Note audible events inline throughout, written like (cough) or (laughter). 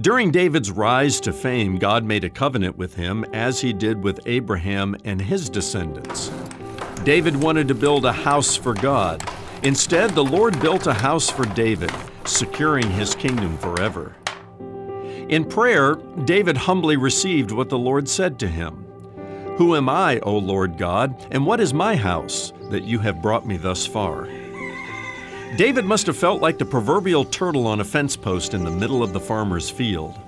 During David's rise to fame, God made a covenant with him as he did with Abraham and his descendants. David wanted to build a house for God. Instead, the Lord built a house for David, securing his kingdom forever. In prayer, David humbly received what the Lord said to him Who am I, O Lord God, and what is my house that you have brought me thus far? David must have felt like the proverbial turtle on a fence post in the middle of the farmer's field.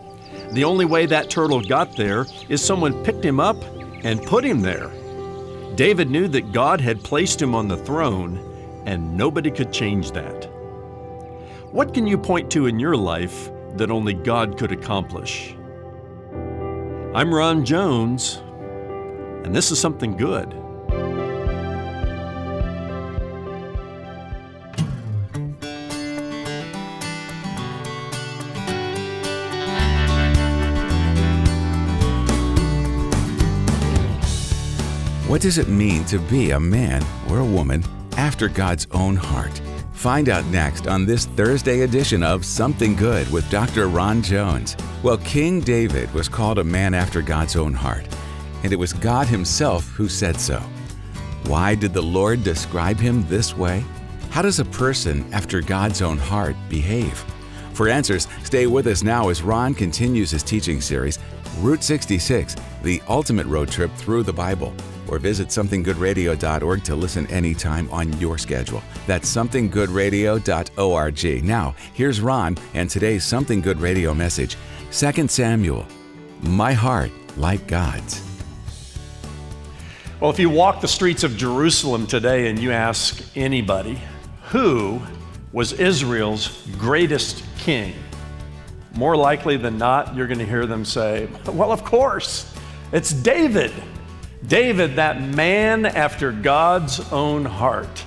The only way that turtle got there is someone picked him up and put him there. David knew that God had placed him on the throne, and nobody could change that. What can you point to in your life that only God could accomplish? I'm Ron Jones, and this is something good. What does it mean to be a man or a woman after God's own heart? Find out next on this Thursday edition of Something Good with Dr. Ron Jones. Well, King David was called a man after God's own heart, and it was God Himself who said so. Why did the Lord describe him this way? How does a person after God's own heart behave? For answers, stay with us now as Ron continues his teaching series, Route 66 The Ultimate Road Trip Through the Bible or visit somethinggoodradio.org to listen anytime on your schedule. That's somethinggoodradio.org. Now, here's Ron and today's Something Good Radio message 2 Samuel, My Heart Like God's. Well, if you walk the streets of Jerusalem today and you ask anybody, who was Israel's greatest king? More likely than not, you're going to hear them say, Well, of course, it's David. David, that man after God's own heart.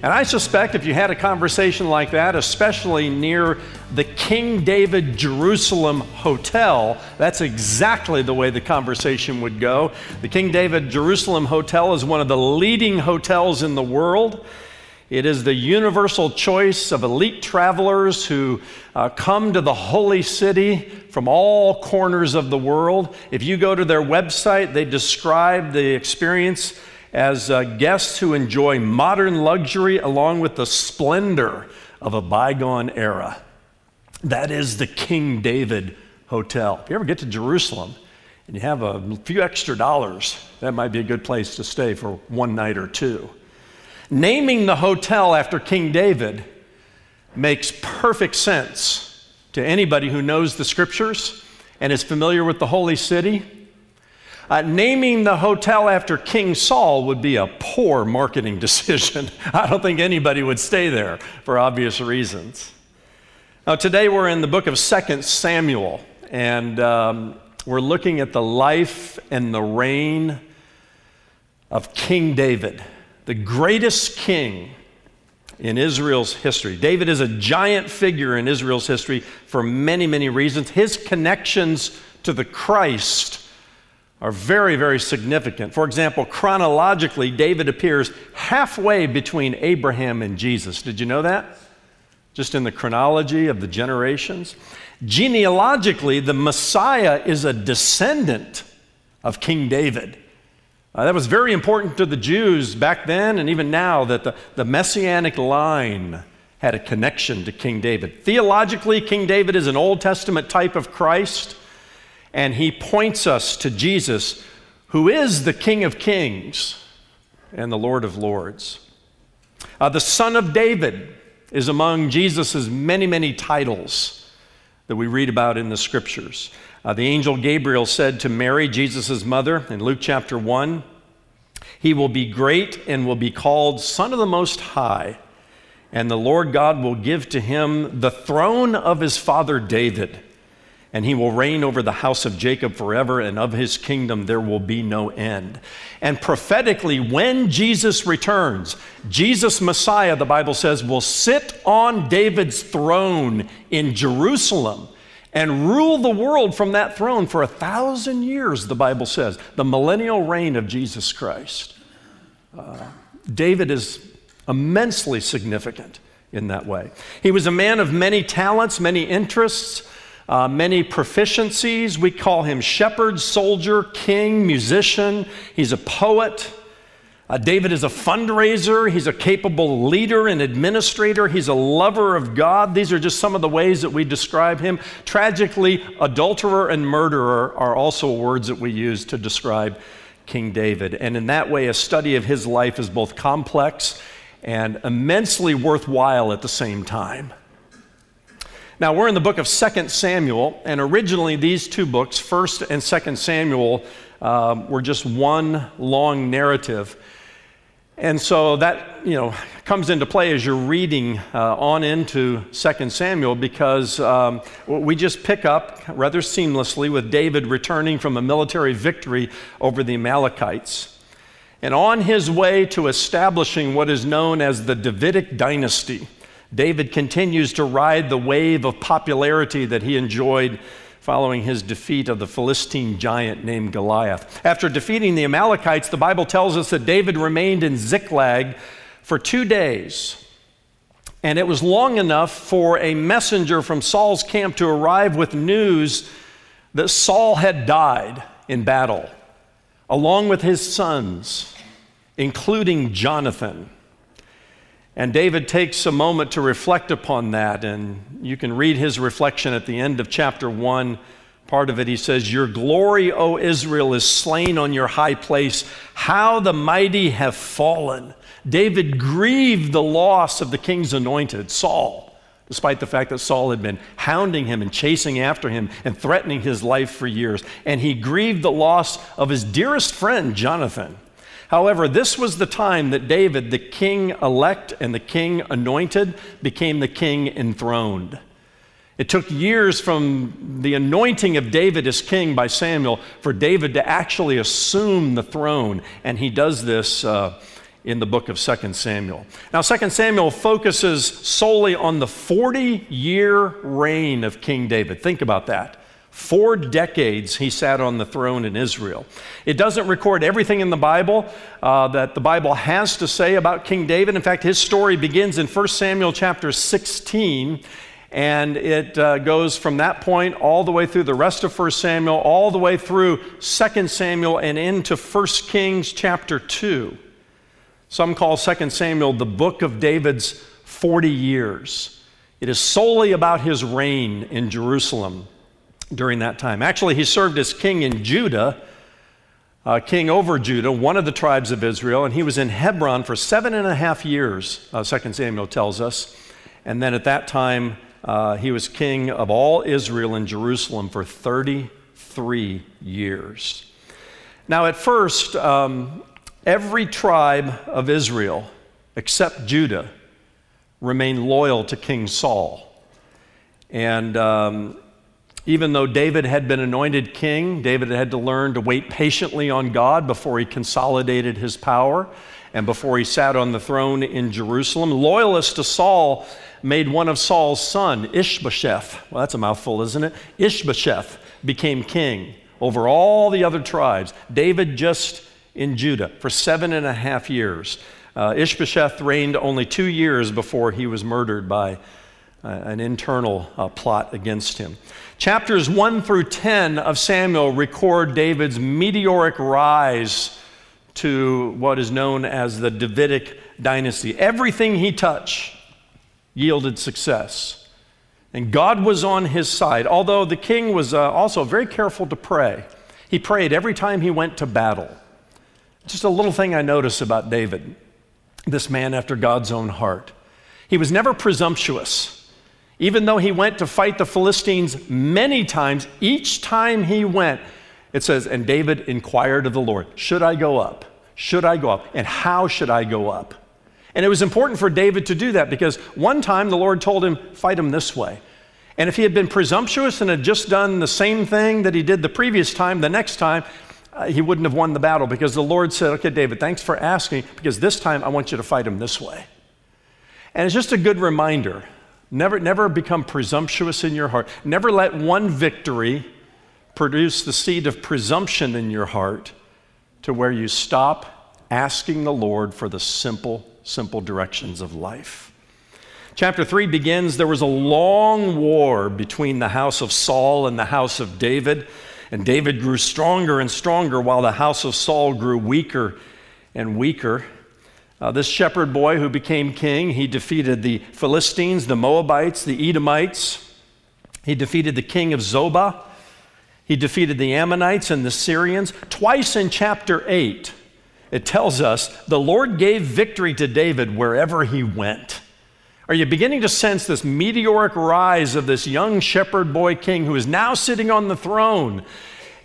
And I suspect if you had a conversation like that, especially near the King David Jerusalem Hotel, that's exactly the way the conversation would go. The King David Jerusalem Hotel is one of the leading hotels in the world. It is the universal choice of elite travelers who uh, come to the holy city from all corners of the world. If you go to their website, they describe the experience as uh, guests who enjoy modern luxury along with the splendor of a bygone era. That is the King David Hotel. If you ever get to Jerusalem and you have a few extra dollars, that might be a good place to stay for one night or two. Naming the hotel after King David makes perfect sense to anybody who knows the scriptures and is familiar with the holy city. Uh, naming the hotel after King Saul would be a poor marketing (laughs) decision. I don't think anybody would stay there for obvious reasons. Now, today we're in the book of 2 Samuel, and um, we're looking at the life and the reign of King David the greatest king in Israel's history. David is a giant figure in Israel's history for many, many reasons. His connections to the Christ are very, very significant. For example, chronologically, David appears halfway between Abraham and Jesus. Did you know that? Just in the chronology of the generations. Genealogically, the Messiah is a descendant of King David. Uh, that was very important to the Jews back then and even now that the, the messianic line had a connection to King David. Theologically, King David is an Old Testament type of Christ, and he points us to Jesus, who is the King of Kings and the Lord of Lords. Uh, the Son of David is among Jesus' many, many titles that we read about in the scriptures. Uh, the angel Gabriel said to Mary, Jesus' mother, in Luke chapter 1, He will be great and will be called Son of the Most High, and the Lord God will give to him the throne of his father David, and he will reign over the house of Jacob forever, and of his kingdom there will be no end. And prophetically, when Jesus returns, Jesus Messiah, the Bible says, will sit on David's throne in Jerusalem and rule the world from that throne for a thousand years, the Bible says, the millennial reign of Jesus Christ. Uh, David is immensely significant in that way. He was a man of many talents, many interests, uh, many proficiencies. We call him shepherd, soldier, king, musician. He's a poet. Uh, David is a fundraiser. He's a capable leader and administrator. He's a lover of God. These are just some of the ways that we describe him. Tragically, adulterer and murderer are also words that we use to describe King David. And in that way, a study of his life is both complex and immensely worthwhile at the same time. Now, we're in the book of 2 Samuel, and originally these two books, 1st and 2nd Samuel, uh, were just one long narrative. And so that, you know, comes into play as you're reading uh, on into 2 Samuel because um, we just pick up rather seamlessly with David returning from a military victory over the Amalekites. And on his way to establishing what is known as the Davidic dynasty, David continues to ride the wave of popularity that he enjoyed following his defeat of the Philistine giant named Goliath. After defeating the Amalekites, the Bible tells us that David remained in Ziklag for two days. And it was long enough for a messenger from Saul's camp to arrive with news that Saul had died in battle, along with his sons, including Jonathan. And David takes a moment to reflect upon that, and you can read his reflection at the end of chapter 1. Part of it, he says, Your glory, O Israel, is slain on your high place. How the mighty have fallen. David grieved the loss of the king's anointed, Saul, despite the fact that Saul had been hounding him and chasing after him and threatening his life for years. And he grieved the loss of his dearest friend, Jonathan. However, this was the time that David, the king elect and the king anointed, became the king enthroned. It took years from the anointing of David as king by Samuel for David to actually assume the throne, and he does this uh, in the book of 2 Samuel. Now, 2 Samuel focuses solely on the 40 year reign of King David. Think about that. Four decades he sat on the throne in Israel. It doesn't record everything in the Bible uh, that the Bible has to say about King David. In fact, his story begins in 1 Samuel chapter 16, and it uh, goes from that point all the way through the rest of 1 Samuel, all the way through 2 Samuel, and into 1 Kings chapter 2. Some call 2 Samuel the book of David's 40 years. It is solely about his reign in Jerusalem during that time. Actually, he served as king in Judah, uh, king over Judah, one of the tribes of Israel, and he was in Hebron for seven and a half years, uh, 2 Samuel tells us. And then at that time, uh, he was king of all Israel in Jerusalem for 33 years. Now, at first, um, every tribe of Israel, except Judah, remained loyal to King Saul. And um, even though David had been anointed king, David had to learn to wait patiently on God before he consolidated his power and before he sat on the throne in Jerusalem. Loyalists to Saul made one of Saul's son, Ishbosheth. Well, that's a mouthful, isn't it? Ishbosheth became king over all the other tribes. David just in Judah for seven and a half years. Uh, Ishbosheth reigned only two years before he was murdered by uh, an internal uh, plot against him. Chapters 1 through 10 of Samuel record David's meteoric rise to what is known as the Davidic dynasty. Everything he touched yielded success. And God was on his side, although the king was uh, also very careful to pray. He prayed every time he went to battle. Just a little thing I notice about David, this man after God's own heart. He was never presumptuous. Even though he went to fight the Philistines many times, each time he went, it says, and David inquired of the Lord, Should I go up? Should I go up? And how should I go up? And it was important for David to do that because one time the Lord told him, Fight him this way. And if he had been presumptuous and had just done the same thing that he did the previous time, the next time, uh, he wouldn't have won the battle because the Lord said, Okay, David, thanks for asking because this time I want you to fight him this way. And it's just a good reminder Never, never become presumptuous in your heart. Never let one victory produce the seed of presumption in your heart to where you stop asking the Lord for the simple, simple directions of life. Chapter 3 begins there was a long war between the house of Saul and the house of David, and David grew stronger and stronger while the house of Saul grew weaker and weaker. Uh, this shepherd boy who became king, he defeated the Philistines, the Moabites, the Edomites. He defeated the king of Zobah. He defeated the Ammonites and the Syrians. Twice in chapter 8, it tells us the Lord gave victory to David wherever he went. Are you beginning to sense this meteoric rise of this young shepherd boy king who is now sitting on the throne?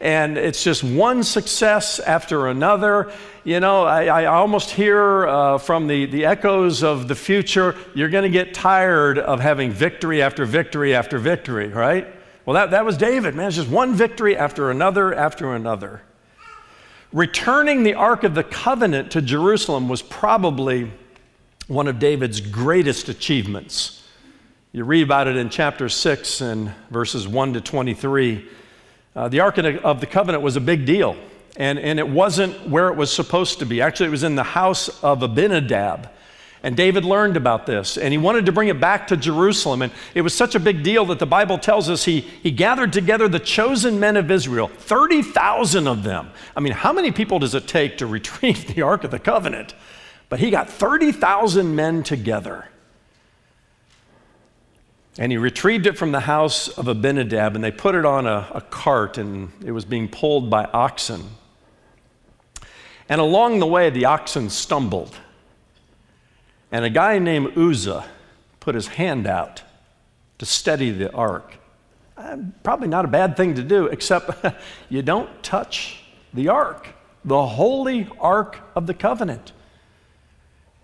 And it's just one success after another. You know, I, I almost hear uh, from the, the echoes of the future, you're going to get tired of having victory after victory after victory, right? Well, that, that was David, man. It's just one victory after another after another. Returning the Ark of the Covenant to Jerusalem was probably one of David's greatest achievements. You read about it in chapter 6 and verses 1 to 23. Uh, the Ark of the Covenant was a big deal, and, and it wasn't where it was supposed to be. Actually, it was in the house of Abinadab. And David learned about this, and he wanted to bring it back to Jerusalem. And it was such a big deal that the Bible tells us he, he gathered together the chosen men of Israel, 30,000 of them. I mean, how many people does it take to (laughs) retrieve the Ark of the Covenant? But he got 30,000 men together. And he retrieved it from the house of Abinadab, and they put it on a, a cart, and it was being pulled by oxen. And along the way, the oxen stumbled. And a guy named Uzzah put his hand out to steady the ark. Uh, probably not a bad thing to do, except (laughs) you don't touch the ark, the holy ark of the covenant.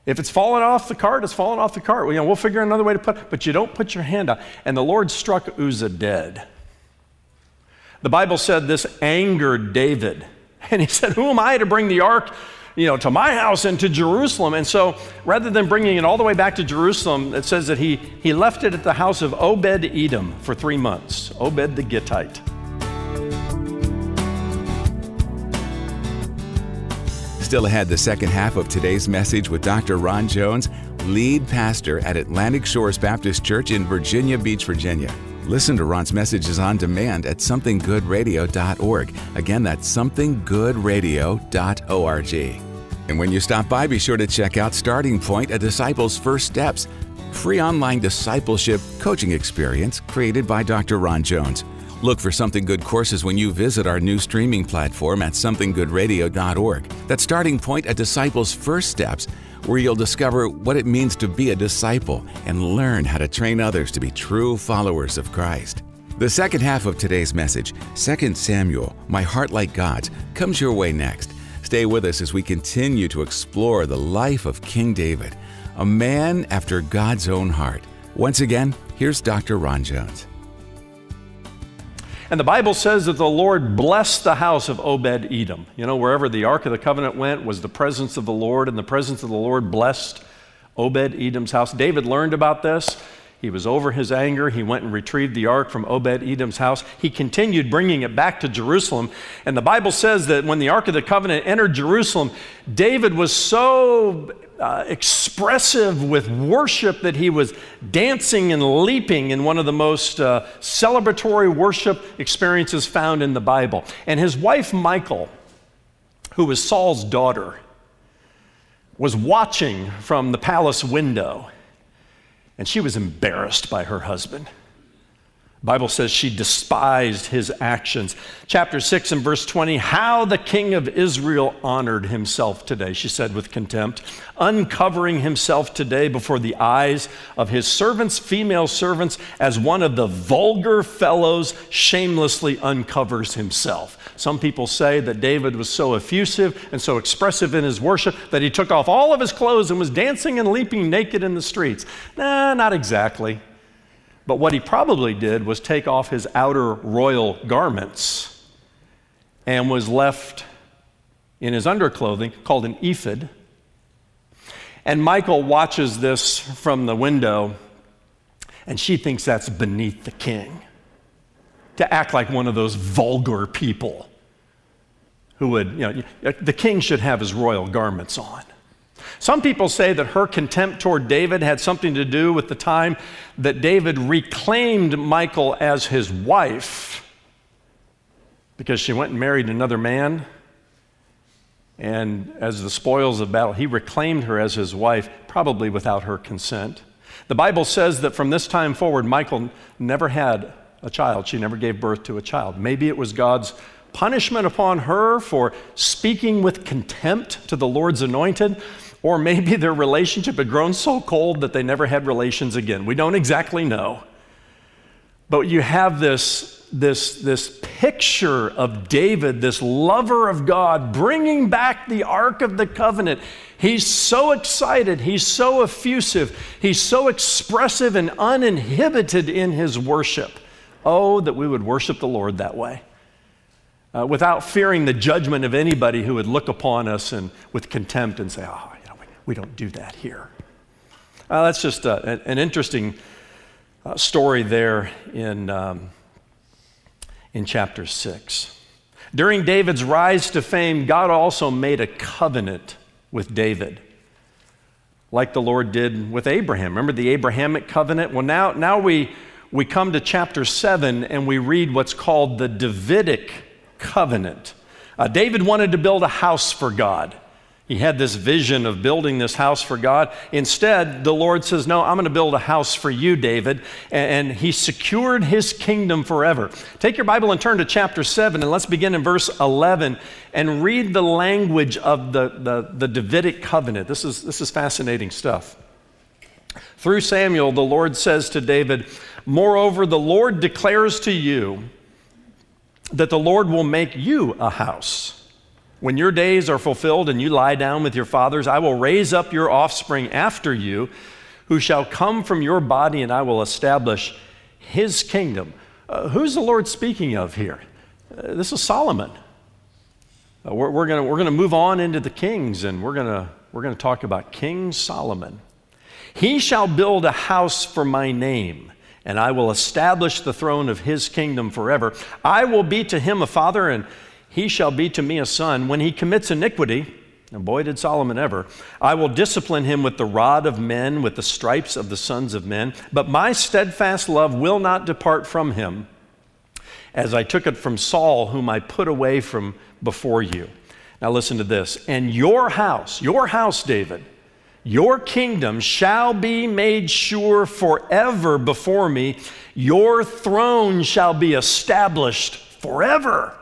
If it's fallen off the cart, it's fallen off the cart. Well, you know, we'll figure another way to put it, but you don't put your hand out. And the Lord struck Uzzah dead. The Bible said this angered David. (laughs) And he said, Who am I to bring the ark, you know, to my house and to Jerusalem? And so rather than bringing it all the way back to Jerusalem, it says that he, he left it at the house of Obed Edom for three months, Obed the Gittite. Still ahead, the second half of today's message with Dr. Ron Jones, lead pastor at Atlantic Shores Baptist Church in Virginia Beach, Virginia. Listen to Ron's messages on demand at somethinggoodradio.org. Again, that's somethinggoodradio.org. And when you stop by, be sure to check out Starting Point, a disciple's first steps, free online discipleship coaching experience created by Dr. Ron Jones. Look for Something Good courses when you visit our new streaming platform at somethinggoodradio.org. That's starting point at Disciples' First Steps, where you'll discover what it means to be a disciple and learn how to train others to be true followers of Christ. The second half of today's message, 2 Samuel, My Heart Like God's, comes your way next. Stay with us as we continue to explore the life of King David, a man after God's own heart. Once again, here's Dr. Ron Jones. And the Bible says that the Lord blessed the house of Obed Edom. You know, wherever the Ark of the Covenant went was the presence of the Lord, and the presence of the Lord blessed Obed Edom's house. David learned about this. He was over his anger. He went and retrieved the ark from Obed Edom's house. He continued bringing it back to Jerusalem. And the Bible says that when the Ark of the Covenant entered Jerusalem, David was so uh, expressive with worship that he was dancing and leaping in one of the most uh, celebratory worship experiences found in the Bible. And his wife, Michal, who was Saul's daughter, was watching from the palace window, and she was embarrassed by her husband. Bible says she despised his actions. Chapter 6 and verse 20, how the king of Israel honored himself today, she said with contempt, uncovering himself today before the eyes of his servants, female servants, as one of the vulgar fellows shamelessly uncovers himself. Some people say that David was so effusive and so expressive in his worship that he took off all of his clothes and was dancing and leaping naked in the streets. Nah, not exactly. But what he probably did was take off his outer royal garments and was left in his underclothing called an ephod. And Michal watches this from the window and she thinks that's beneath the king to act like one of those vulgar people who would, you know, the king should have his royal garments on. Some people say that her contempt toward David had something to do with the time that David reclaimed Michal as his wife because she went and married another man. And as the spoils of battle, he reclaimed her as his wife, probably without her consent. The Bible says that from this time forward, Michal never had a child. She never gave birth to a child. Maybe it was God's punishment upon her for speaking with contempt to the Lord's anointed, or maybe their relationship had grown so cold that they never had relations again. We don't exactly know. But you have this, this, this picture of David, this lover of God, bringing back the Ark of the Covenant. He's so excited, he's so effusive, he's so expressive and uninhibited in his worship. Oh, that we would worship the Lord that way. Uh, without fearing the judgment of anybody who would look upon us and with contempt and say, oh, you know, we, don't do that here. Uh, that's just uh, an interesting uh, story there in, um, in chapter 6. During David's rise to fame, God also made a covenant with David, like the Lord did with Abraham. Remember the Abrahamic covenant? Well, now, now we, we come to chapter 7 and we read what's called the Davidic covenant. Uh, David wanted to build a house for God. He had this vision of building this house for God. Instead, the Lord says, No, I'm going to build a house for you, David. And, he secured his kingdom forever. Take your Bible and turn to chapter 7, and let's begin in verse 11 and read the language of the, the, the Davidic covenant. This is, this is fascinating stuff. Through Samuel, the Lord says to David, Moreover, the Lord declares to you that the Lord will make you a house. When your days are fulfilled and you lie down with your fathers, I will raise up your offspring after you, who shall come from your body, and I will establish his kingdom. Uh, who's the Lord speaking of here? Uh, this is Solomon. Uh, we're, we're going we're gonna move on into the kings, and we're going we're going to talk about King Solomon. He shall build a house for my name and I will establish the throne of his kingdom forever. I will be to him a father, and he shall be to me a son. When he commits iniquity, and boy, did Solomon ever, I will discipline him with the rod of men, with the stripes of the sons of men. But my steadfast love will not depart from him, as I took it from Saul, whom I put away from before you. Now listen to this. And your house, your house, David, your kingdom shall be made sure forever before me. Your throne shall be established forever.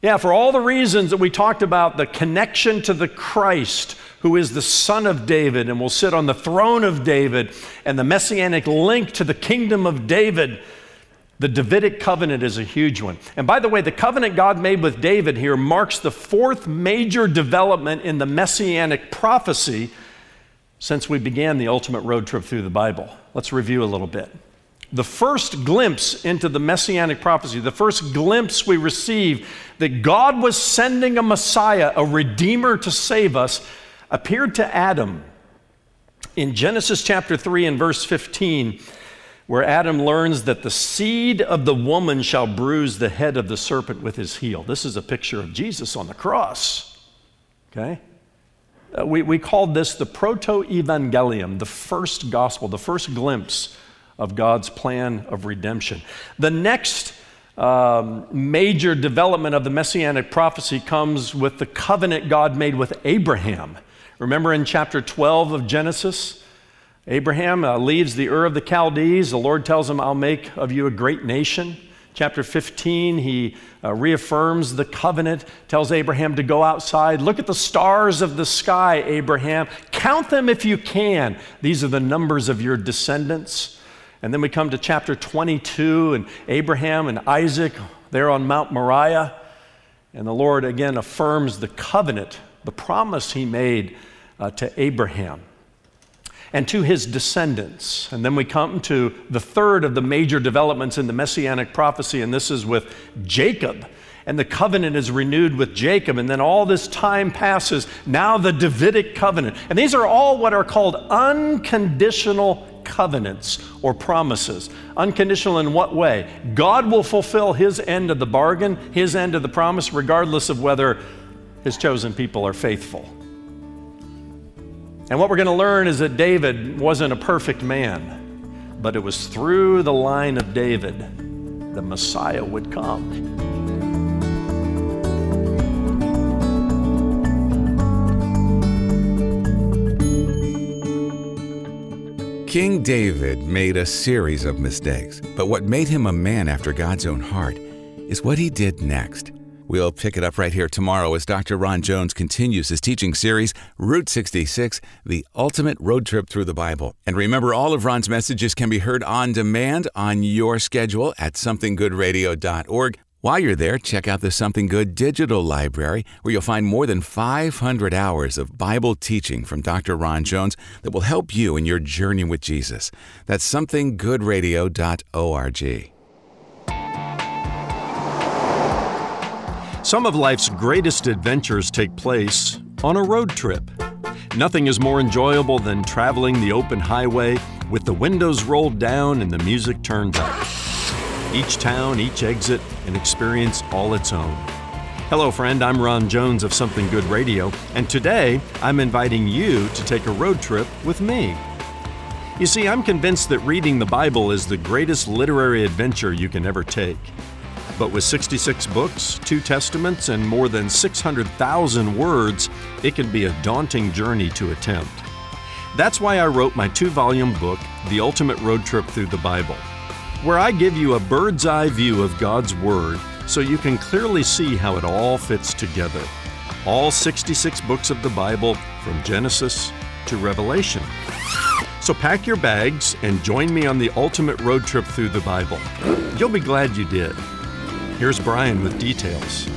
Yeah, for all the reasons that we talked about the connection to the Christ, who is the Son of David and will sit on the throne of David, and the messianic link to the kingdom of David, the Davidic covenant is a huge one. And by the way, the covenant God made with David here marks the fourth major development in the messianic prophecy since we began the ultimate road trip through the Bible. Let's review a little bit. The first glimpse into the messianic prophecy, the first glimpse we receive that God was sending a Messiah, a Redeemer to save us, appeared to Adam in Genesis chapter 3 and verse 15, where Adam learns that the seed of the woman shall bruise the head of the serpent with his heel. This is a picture of Jesus on the cross. Okay? Uh, we, we called this the proto evangelium, the first gospel, the first glimpse of God's plan of redemption. The next um, major development of the messianic prophecy comes with the covenant God made with Abraham. Remember in chapter 12 of Genesis? Abraham uh, leaves the Ur of the Chaldees. The Lord tells him, I'll make of you a great nation. Chapter 15, he uh, reaffirms the covenant, tells Abraham to go outside. Look at the stars of the sky, Abraham. Count them if you can. These are the numbers of your descendants. And then we come to chapter 22 and Abraham and Isaac there on Mount Moriah. And the Lord again affirms the covenant, the promise he made uh, to Abraham and to his descendants. And then we come to the third of the major developments in the messianic prophecy, and this is with Jacob. And the covenant is renewed with Jacob, and then all this time passes. Now, the Davidic covenant. And these are all what are called unconditional covenants or promises. Unconditional in what way? God will fulfill his end of the bargain, his end of the promise, regardless of whether his chosen people are faithful. And what we're going to learn is that David wasn't a perfect man, but it was through the line of David the Messiah would come. King David made a series of mistakes, but what made him a man after God's own heart is what he did next. We'll pick it up right here tomorrow as Dr. Ron Jones continues his teaching series, Route 66, the ultimate road trip through the Bible. And remember, all of Ron's messages can be heard on demand on your schedule at somethinggoodradio.org. While you're there, check out the Something Good digital library, where you'll find more than 500 hours of Bible teaching from Dr. Ron Jones that will help you in your journey with Jesus. That's somethinggoodradio.org. Some of life's greatest adventures take place on a road trip. Nothing is more enjoyable than traveling the open highway with the windows rolled down and the music turned up. Each town, each exit, an experience all its own. Hello, friend. I'm Ron Jones of Something Good Radio, and today I'm inviting you to take a road trip with me. You see, I'm convinced that reading the Bible is the greatest literary adventure you can ever take. But with 66 books, two testaments, and more than 600,000 words, it can be a daunting journey to attempt. That's why I wrote my two volume book, The Ultimate Road Trip Through the Bible, where I give you a bird's eye view of God's Word so you can clearly see how it all fits together. All 66 books of the Bible from Genesis to Revelation. So pack your bags and join me on the ultimate road trip through the Bible. You'll be glad you did. Here's Brian with details.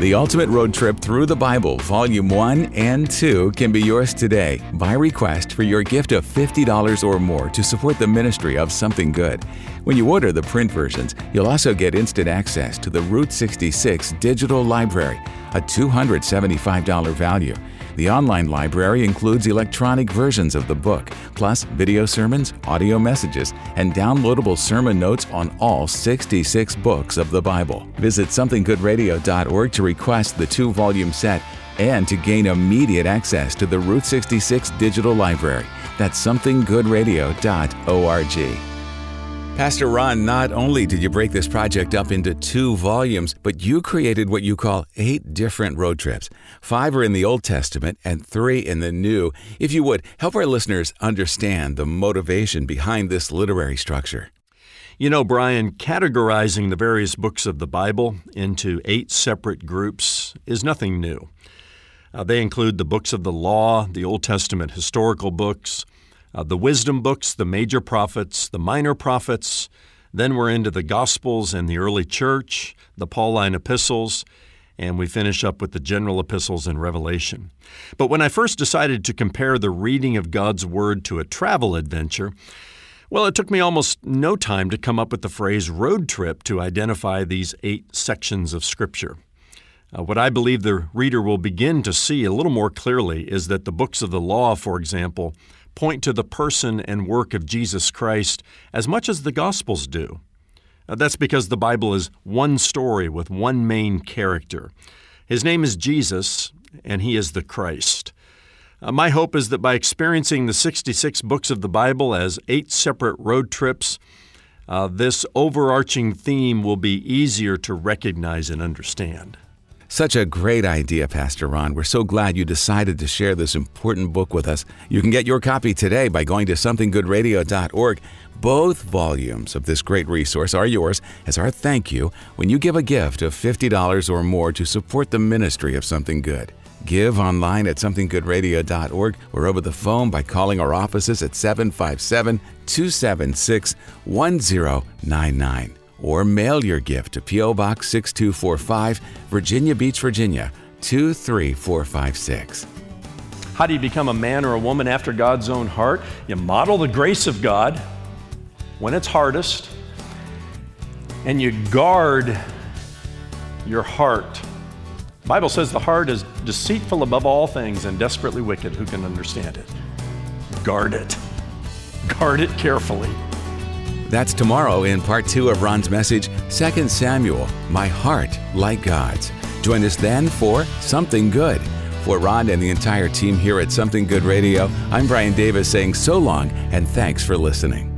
The Ultimate Road Trip Through the Bible, Volume 1 and 2, can be yours today by request for your gift of $50 or more to support the ministry of Something Good. When you order the print versions, you'll also get instant access to the Route 66 Digital Library, a $275 value. The online library includes electronic versions of the book, plus video sermons, audio messages, and downloadable sermon notes on all 66 books of the Bible. Visit somethinggoodradio.org to request the two volume set and to gain immediate access to the Route 66 digital library. That's somethinggoodradio.org. Pastor Ron, not only did you break this project up into two volumes, but you created what you call eight different road trips. Five are in the Old Testament and three in the New. If you would, help our listeners understand the motivation behind this literary structure. You know, Brian, categorizing the various books of the Bible into eight separate groups is nothing new. Uh, they include the books of the law, the Old Testament historical books, uh, the wisdom books, the major prophets, the minor prophets. Then we're into the Gospels and the early church, the Pauline epistles, and we finish up with the general epistles and Revelation. But when I first decided to compare the reading of God's Word to a travel adventure, well, it took me almost no time to come up with the phrase road trip to identify these eight sections of Scripture. Uh, what I believe the reader will begin to see a little more clearly is that the books of the law, for example, point to the person and work of Jesus Christ as much as the Gospels do. Uh, that's because the Bible is one story with one main character. His name is Jesus, and he is the Christ. Uh, my hope is that by experiencing the 66 books of the Bible as eight separate road trips, uh, this overarching theme will be easier to recognize and understand. Such a great idea, Pastor Ron. We're so glad you decided to share this important book with us. You can get your copy today by going to somethinggoodradio.org. Both volumes of this great resource are yours as our thank you when you give a gift of $50 or more to support the ministry of Something Good. Give online at somethinggoodradio.org or over the phone by calling our offices at 757 276 1099 or mail your gift to P.O. Box 6245, Virginia Beach, Virginia 23456. How do you become a man or a woman after God's own heart? You model the grace of God when it's hardest, and you guard your heart. The Bible says the heart is deceitful above all things and desperately wicked. Who can understand it? Guard it. Guard it carefully. That's tomorrow in part two of Ron's message, 2 Samuel, My Heart Like God's. Join us then for Something Good. For Ron and the entire team here at Something Good Radio, I'm Brian Davis saying so long and thanks for listening.